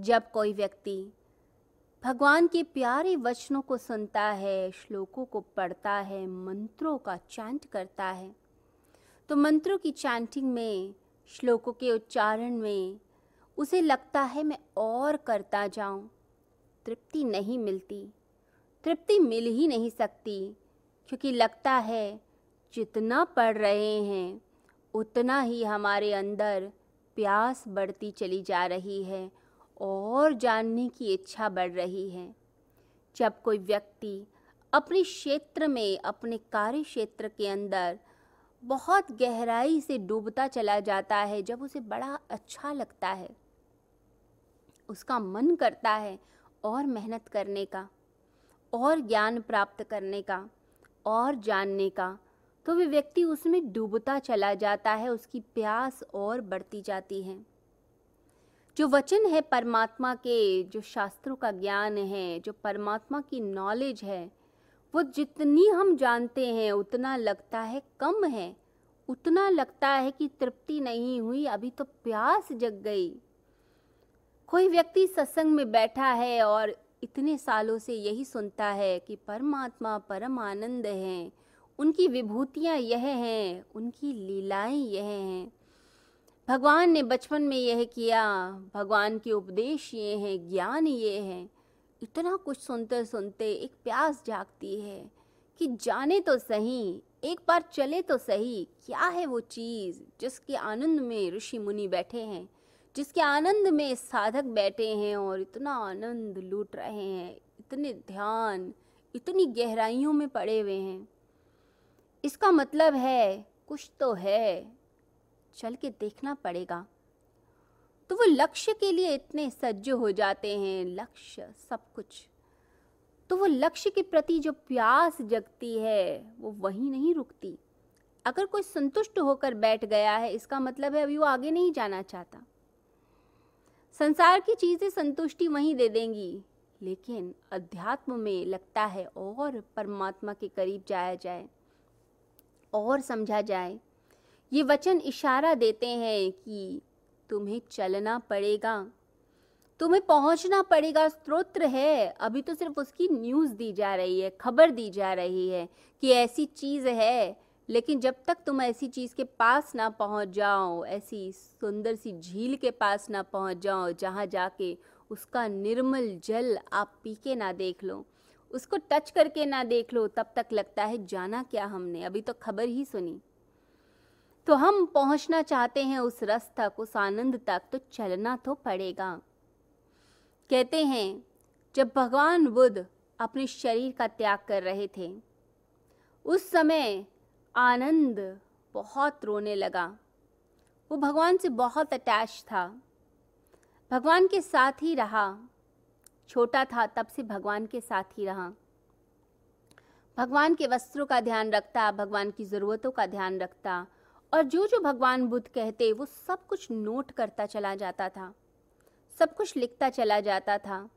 जब कोई व्यक्ति भगवान के प्यारे वचनों को सुनता है, श्लोकों को पढ़ता है, मंत्रों का चैंट करता है तो मंत्रों की चैंटिंग में, श्लोकों के उच्चारण में उसे लगता है मैं और करता जाऊँ। तृप्ति नहीं मिलती। तृप्ति मिल ही नहीं सकती, क्योंकि लगता है जितना पढ़ रहे हैं, उतना ही हमारे अंदर प्यास बढ़ती चली जा रही है और जानने की इच्छा बढ़ रही है। जब कोई व्यक्ति अपने क्षेत्र में, अपने कार्य क्षेत्र के अंदर बहुत गहराई से डूबता चला जाता है, जब उसे बड़ा अच्छा लगता है, उसका मन करता है और मेहनत करने का, और ज्ञान प्राप्त करने का, और जानने का तो वे व्यक्ति उसमें डूबता चला जाता है, उसकी प्यास और बढ़ती जाती है। जो वचन है परमात्मा के, जो शास्त्रों का ज्ञान है, जो परमात्मा की नॉलेज है, वो जितनी हम जानते हैं, उतना लगता है कम है। उतना लगता है कि तृप्ति नहीं हुई, अभी तो प्यास जग गई। कोई व्यक्ति सत्संग में बैठा है और इतने सालों से यही सुनता है कि परमात्मा परम आनंद हैं। उनकी विभूतियाँ यह हैं, उनकी लीलाएँ यह हैं। भगवान ने बचपन में यह किया, भगवान के उपदेश ये हैं, ज्ञान ये है। इतना कुछ सुनते सुनते एक प्यास जागती है कि जाने तो सही, एक बार चले तो सही, क्या है वो चीज़ जिसके आनंद में ऋषि मुनि बैठे हैं, जिसके आनंद में साधक बैठे हैं और इतना आनंद लूट रहे हैं, इतने ध्यान, इतनी गहराइयों में पड़े हुए हैं। इसका मतलब है, कुछ तो है चल के देखना पड़ेगा। तो वो लक्ष्य के लिए इतने सज्ज हो जाते हैं, लक्ष्य, सब कुछ। तो वो लक्ष्य के प्रति जो प्यास जगती है, वो वहीं नहीं रुकती। अगर कोई संतुष्ट होकर बैठ गया है, इसका मतलब है अभी वो आगे नहीं जाना चाहता। संसार की चीज़ें संतुष्टि वहीं दे देंगी, लेकिन अध्यात्म में लगता है और परमात्मा के करीब जाया जाए, और समझा जाए। ये वचन इशारा देते हैं कि तुम्हें चलना पड़ेगा। तुम्हें पहुँचना पड़ेगा स्त्रोत्र है। अभी तो सिर्फ़ उसकी न्यूज़ दी जा रही है, खबर दी जा रही है कि ऐसी चीज़ है। लेकिन जब तक तुम ऐसी चीज़ के पास ना पहुँच जाओ, ऐसी सुंदर सी झील के पास ना पहुँच जाओ, जहाँ जाके उसका निर्मल जल आप पी के ना देख लो, उसको टच करके ना देख लो, तब तक लगता है जाना क्या हमने। अभी तो खबर ही सुनी। तो हम पहुँचना चाहते हैं उस रस तक उस आनंद तक तो चलना तो पड़ेगा। कहते हैं, जब भगवान बुद्ध अपने शरीर का त्याग कर रहे थे, उस समय आनंद बहुत रोने लगा। वो भगवान से बहुत अटैच था। भगवान के साथ ही रहा। छोटा था, तब से भगवान के साथ ही रहा। भगवान के वस्त्रों का ध्यान रखता, भगवान की ज़रूरतों का ध्यान रखता और जो जो भगवान बुद्ध कहते, वो सब कुछ नोट करता चला जाता था। सब कुछ लिखता चला जाता था।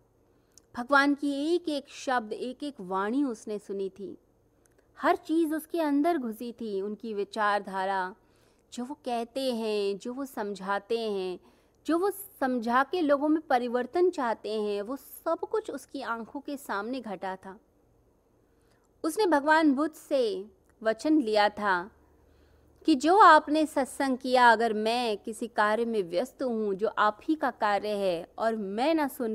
भगवान की एक एक शब्द, एक एक वाणी उसने सुनी थी। हर चीज़ उसके अंदर घुसी थी, उनकी विचारधारा। जो वो कहते हैं, जो वो समझाते हैं, जो वो समझा के लोगों में परिवर्तन चाहते हैं, वो सब कुछ उसकी आँखों के सामने घटा था। उसने भगवान बुद्ध से वचन लिया था कि जो आपने सत्संग किया, अगर मैं किसी कार्य में व्यस्त हूँ, जो आप ही का कार्य है और मैं ना सुन